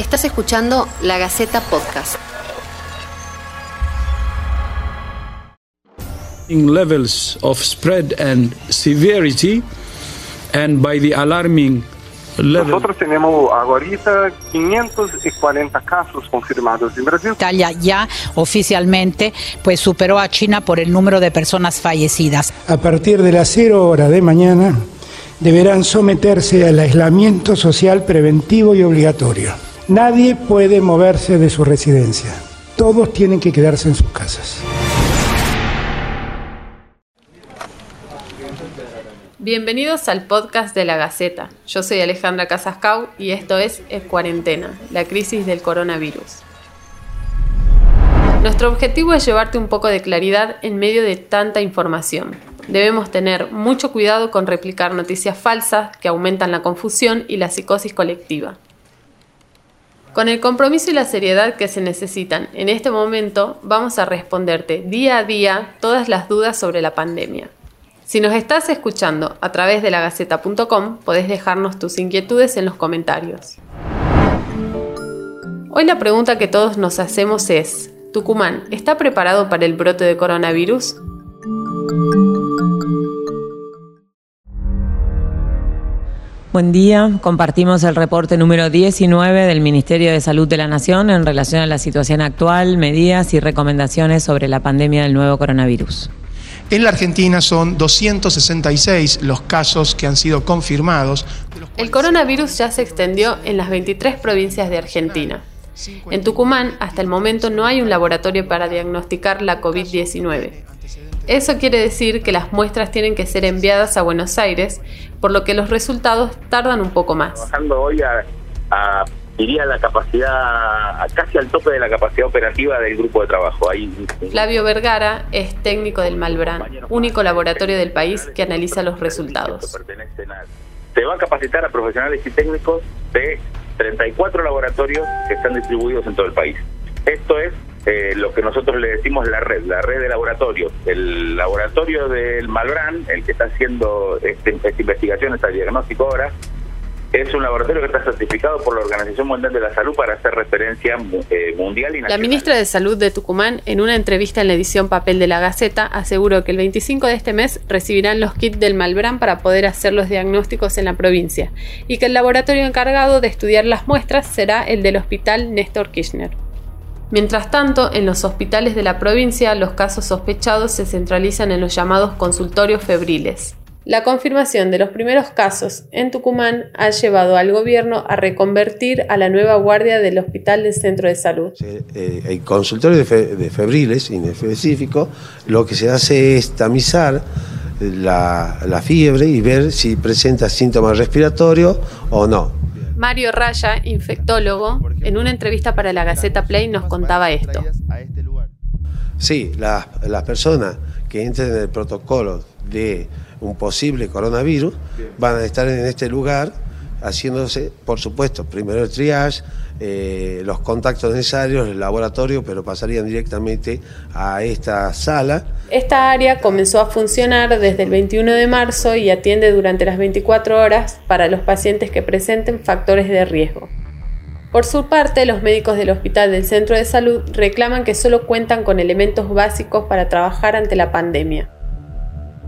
Estás escuchando La Gaceta Podcast. levels of spread and severity and by the alarming level Nosotros tenemos ahorita 540 casos confirmados en Brasil. Italia ya oficialmente pues superó a China por el número de personas fallecidas. A partir de las 0 hora de mañana deberán someterse al aislamiento social preventivo y obligatorio. Nadie puede moverse de su residencia. Todos tienen que quedarse en sus casas. Bienvenidos al podcast de la Gaceta. Yo soy Alejandra Casascau y esto es En Cuarentena, la crisis del coronavirus. Nuestro objetivo es llevarte un poco de claridad en medio de tanta información. Debemos tener mucho cuidado con replicar noticias falsas que aumentan la confusión y la psicosis colectiva. Con el compromiso y la seriedad que se necesitan en este momento, vamos a responderte día a día todas las dudas sobre la pandemia. Si nos estás escuchando a través de lagaceta.com, podés dejarnos tus inquietudes en los comentarios. Hoy la pregunta que todos nos hacemos es, ¿Tucumán está preparado para el brote de coronavirus? Buen día, compartimos el reporte número 19 del Ministerio de Salud de la Nación en relación a la situación actual, medidas y recomendaciones sobre la pandemia del nuevo coronavirus. En la Argentina son 266 los casos que han sido confirmados. El coronavirus ya se extendió en las 23 provincias de Argentina. En Tucumán, hasta el momento no hay un laboratorio para diagnosticar la COVID-19. Eso quiere decir que las muestras tienen que ser enviadas a Buenos Aires, por lo que los resultados tardan un poco más. Trabajando hoy a, a iría la capacidad, a casi al tope de la capacidad operativa del grupo de trabajo. Ahí, Flavio Vergara es técnico del Malbrán, único laboratorio del país que analiza los resultados. Se va a capacitar a profesionales y técnicos de 34 laboratorios que están distribuidos en todo el país. Esto es eh, lo que nosotros le decimos la red, la red de laboratorios. El laboratorio del Malbrán, el que está haciendo este, esta investigación, este diagnóstico ahora, es un laboratorio que está certificado por la Organización Mundial de la Salud para hacer referencia eh, mundial y nacional. La ministra de Salud de Tucumán, en una entrevista en la edición papel de la Gaceta, aseguró que el 25 de este mes recibirán los kits del Malbrán para poder hacer los diagnósticos en la provincia y que el laboratorio encargado de estudiar las muestras será el del Hospital Néstor Kirchner. Mientras tanto, en los hospitales de la provincia, los casos sospechados se centralizan en los llamados consultorios febriles. La confirmación de los primeros casos en Tucumán ha llevado al gobierno a reconvertir a la nueva guardia del Hospital del Centro de Salud. Eh, el consultorio de, fe, de febriles, en específico, lo que se hace es tamizar la, la fiebre y ver si presenta síntomas respiratorios o no. Mario Raya, infectólogo, en una entrevista para la Gaceta Play nos contaba esto. Sí, las la personas que entren en el protocolo de un posible coronavirus van a estar en este lugar haciéndose, por supuesto, primero el triage, eh, los contactos necesarios, el laboratorio, pero pasarían directamente a esta sala. Esta área comenzó a funcionar desde el 21 de marzo y atiende durante las 24 horas para los pacientes que presenten factores de riesgo. Por su parte, los médicos del Hospital del Centro de Salud reclaman que solo cuentan con elementos básicos para trabajar ante la pandemia.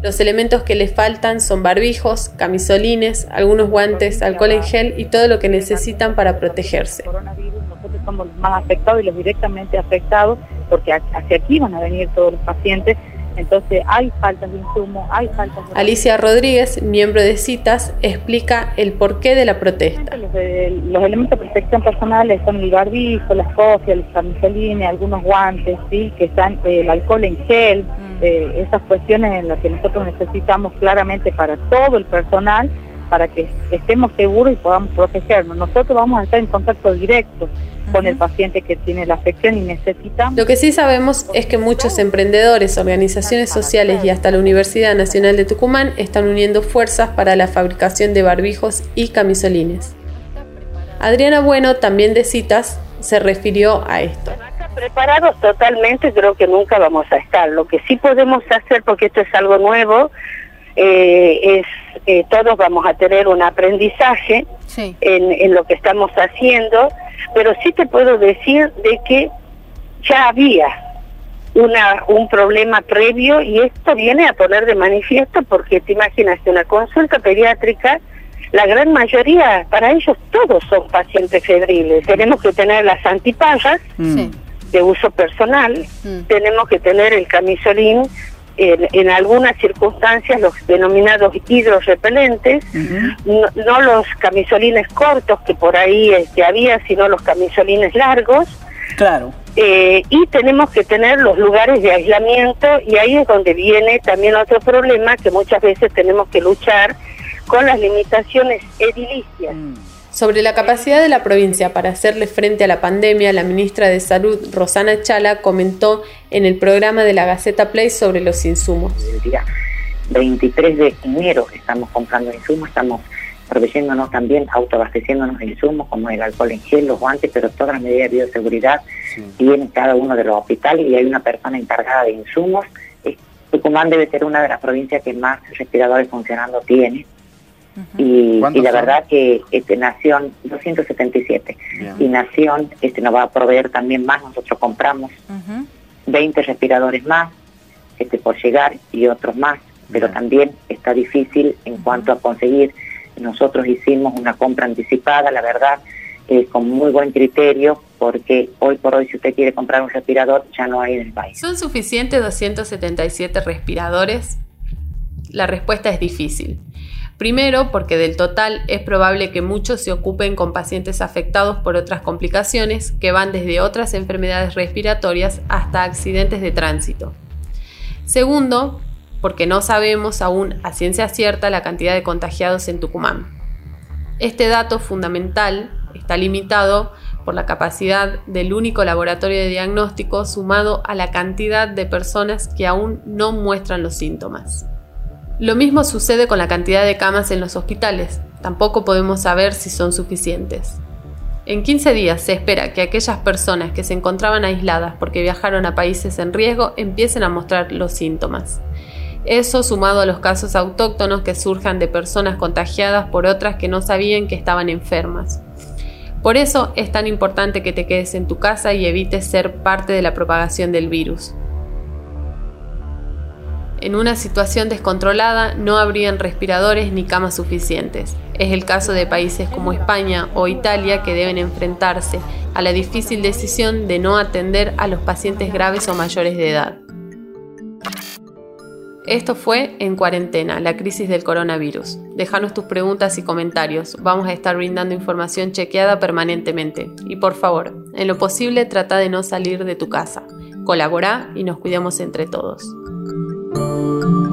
Los elementos que les faltan son barbijos, camisolines, algunos guantes, alcohol en gel y todo lo que necesitan para protegerse. Nosotros somos los más afectados y los directamente afectados porque hacia aquí van a venir todos los pacientes. Entonces hay faltas de insumos, hay faltas de... Alicia Rodríguez, miembro de CITAS, explica el porqué de la protesta. Los, de, los elementos de protección personal son el barbijo, las cofias, los camisolines, algunos guantes, ¿sí? que están el alcohol en gel, eh, esas cuestiones en las que nosotros necesitamos claramente para todo el personal, para que estemos seguros y podamos protegernos. Nosotros vamos a estar en contacto directo con el paciente que tiene la afección y necesitamos... Lo que sí sabemos es que muchos emprendedores, organizaciones sociales y hasta la Universidad Nacional de Tucumán están uniendo fuerzas para la fabricación de barbijos y camisolines. Adriana Bueno, también de Citas, se refirió a esto. Preparados totalmente creo que nunca vamos a estar. Lo que sí podemos hacer, porque esto es algo nuevo, eh, es eh, todos vamos a tener un aprendizaje sí. en, en, lo que estamos haciendo pero sí te puedo decir de que ya había una, un problema previo y esto viene a poner de manifiesto porque te imaginas que una consulta pediátrica, la gran mayoría, para ellos todos son pacientes febriles. Tenemos que tener las antipagas de uso personal, mm. tenemos que tener el camisolín en, algunas circunstancias los denominados hidrorepelentes, no, los camisolines cortos que por ahí este, había, sino los camisolines largos. Claro. Eh, y tenemos que tener los lugares de aislamiento y ahí es donde viene también otro problema que muchas veces tenemos que luchar con las limitaciones edilicias. Mm. Sobre la capacidad de la provincia para hacerle frente a la pandemia, la ministra de Salud, Rosana Chala, comentó en el programa de la Gaceta Play sobre los insumos. El día 23 de enero estamos comprando insumos, estamos proveyéndonos también, autoabasteciéndonos de insumos como el alcohol en gel, los guantes, pero todas las medidas de bioseguridad tienen cada uno de los hospitales y hay una persona encargada de insumos. Tucumán debe ser una de las provincias que más respiradores funcionando tiene y, la verdad que este, Nación, 277, y Nación este, nos va a proveer también más, nosotros compramos 20 respiradores más este, por llegar y otros más, pero también está difícil en cuanto a conseguir. Nosotros hicimos una compra anticipada, la verdad, eh, con muy buen criterio, porque hoy por hoy si usted quiere comprar un respirador ya no hay en el país. ¿Son suficientes 277 respiradores? La respuesta es difícil. Primero, porque del total es probable que muchos se ocupen con pacientes afectados por otras complicaciones que van desde otras enfermedades respiratorias hasta accidentes de tránsito. Segundo, porque no sabemos aún a ciencia cierta la cantidad de contagiados en Tucumán. Este dato fundamental está limitado por la capacidad del único laboratorio de diagnóstico sumado a la cantidad de personas que aún no muestran los síntomas. Lo mismo sucede con la cantidad de camas en los hospitales. Tampoco podemos saber si son suficientes. En 15 días se espera que aquellas personas que se encontraban aisladas porque viajaron a países en riesgo empiecen a mostrar los síntomas. Eso sumado a los casos autóctonos que surjan de personas contagiadas por otras que no sabían que estaban enfermas. Por eso es tan importante que te quedes en tu casa y evites ser parte de la propagación del virus. En una situación descontrolada no habrían respiradores ni camas suficientes. Es el caso de países como España o Italia que deben enfrentarse a la difícil decisión de no atender a los pacientes graves o mayores de edad. Esto fue En Cuarentena, la crisis del coronavirus. Déjanos tus preguntas y comentarios. Vamos a estar brindando información chequeada permanentemente. Y por favor, en lo posible trata de no salir de tu casa. Colabora y nos cuidemos entre todos. thank you.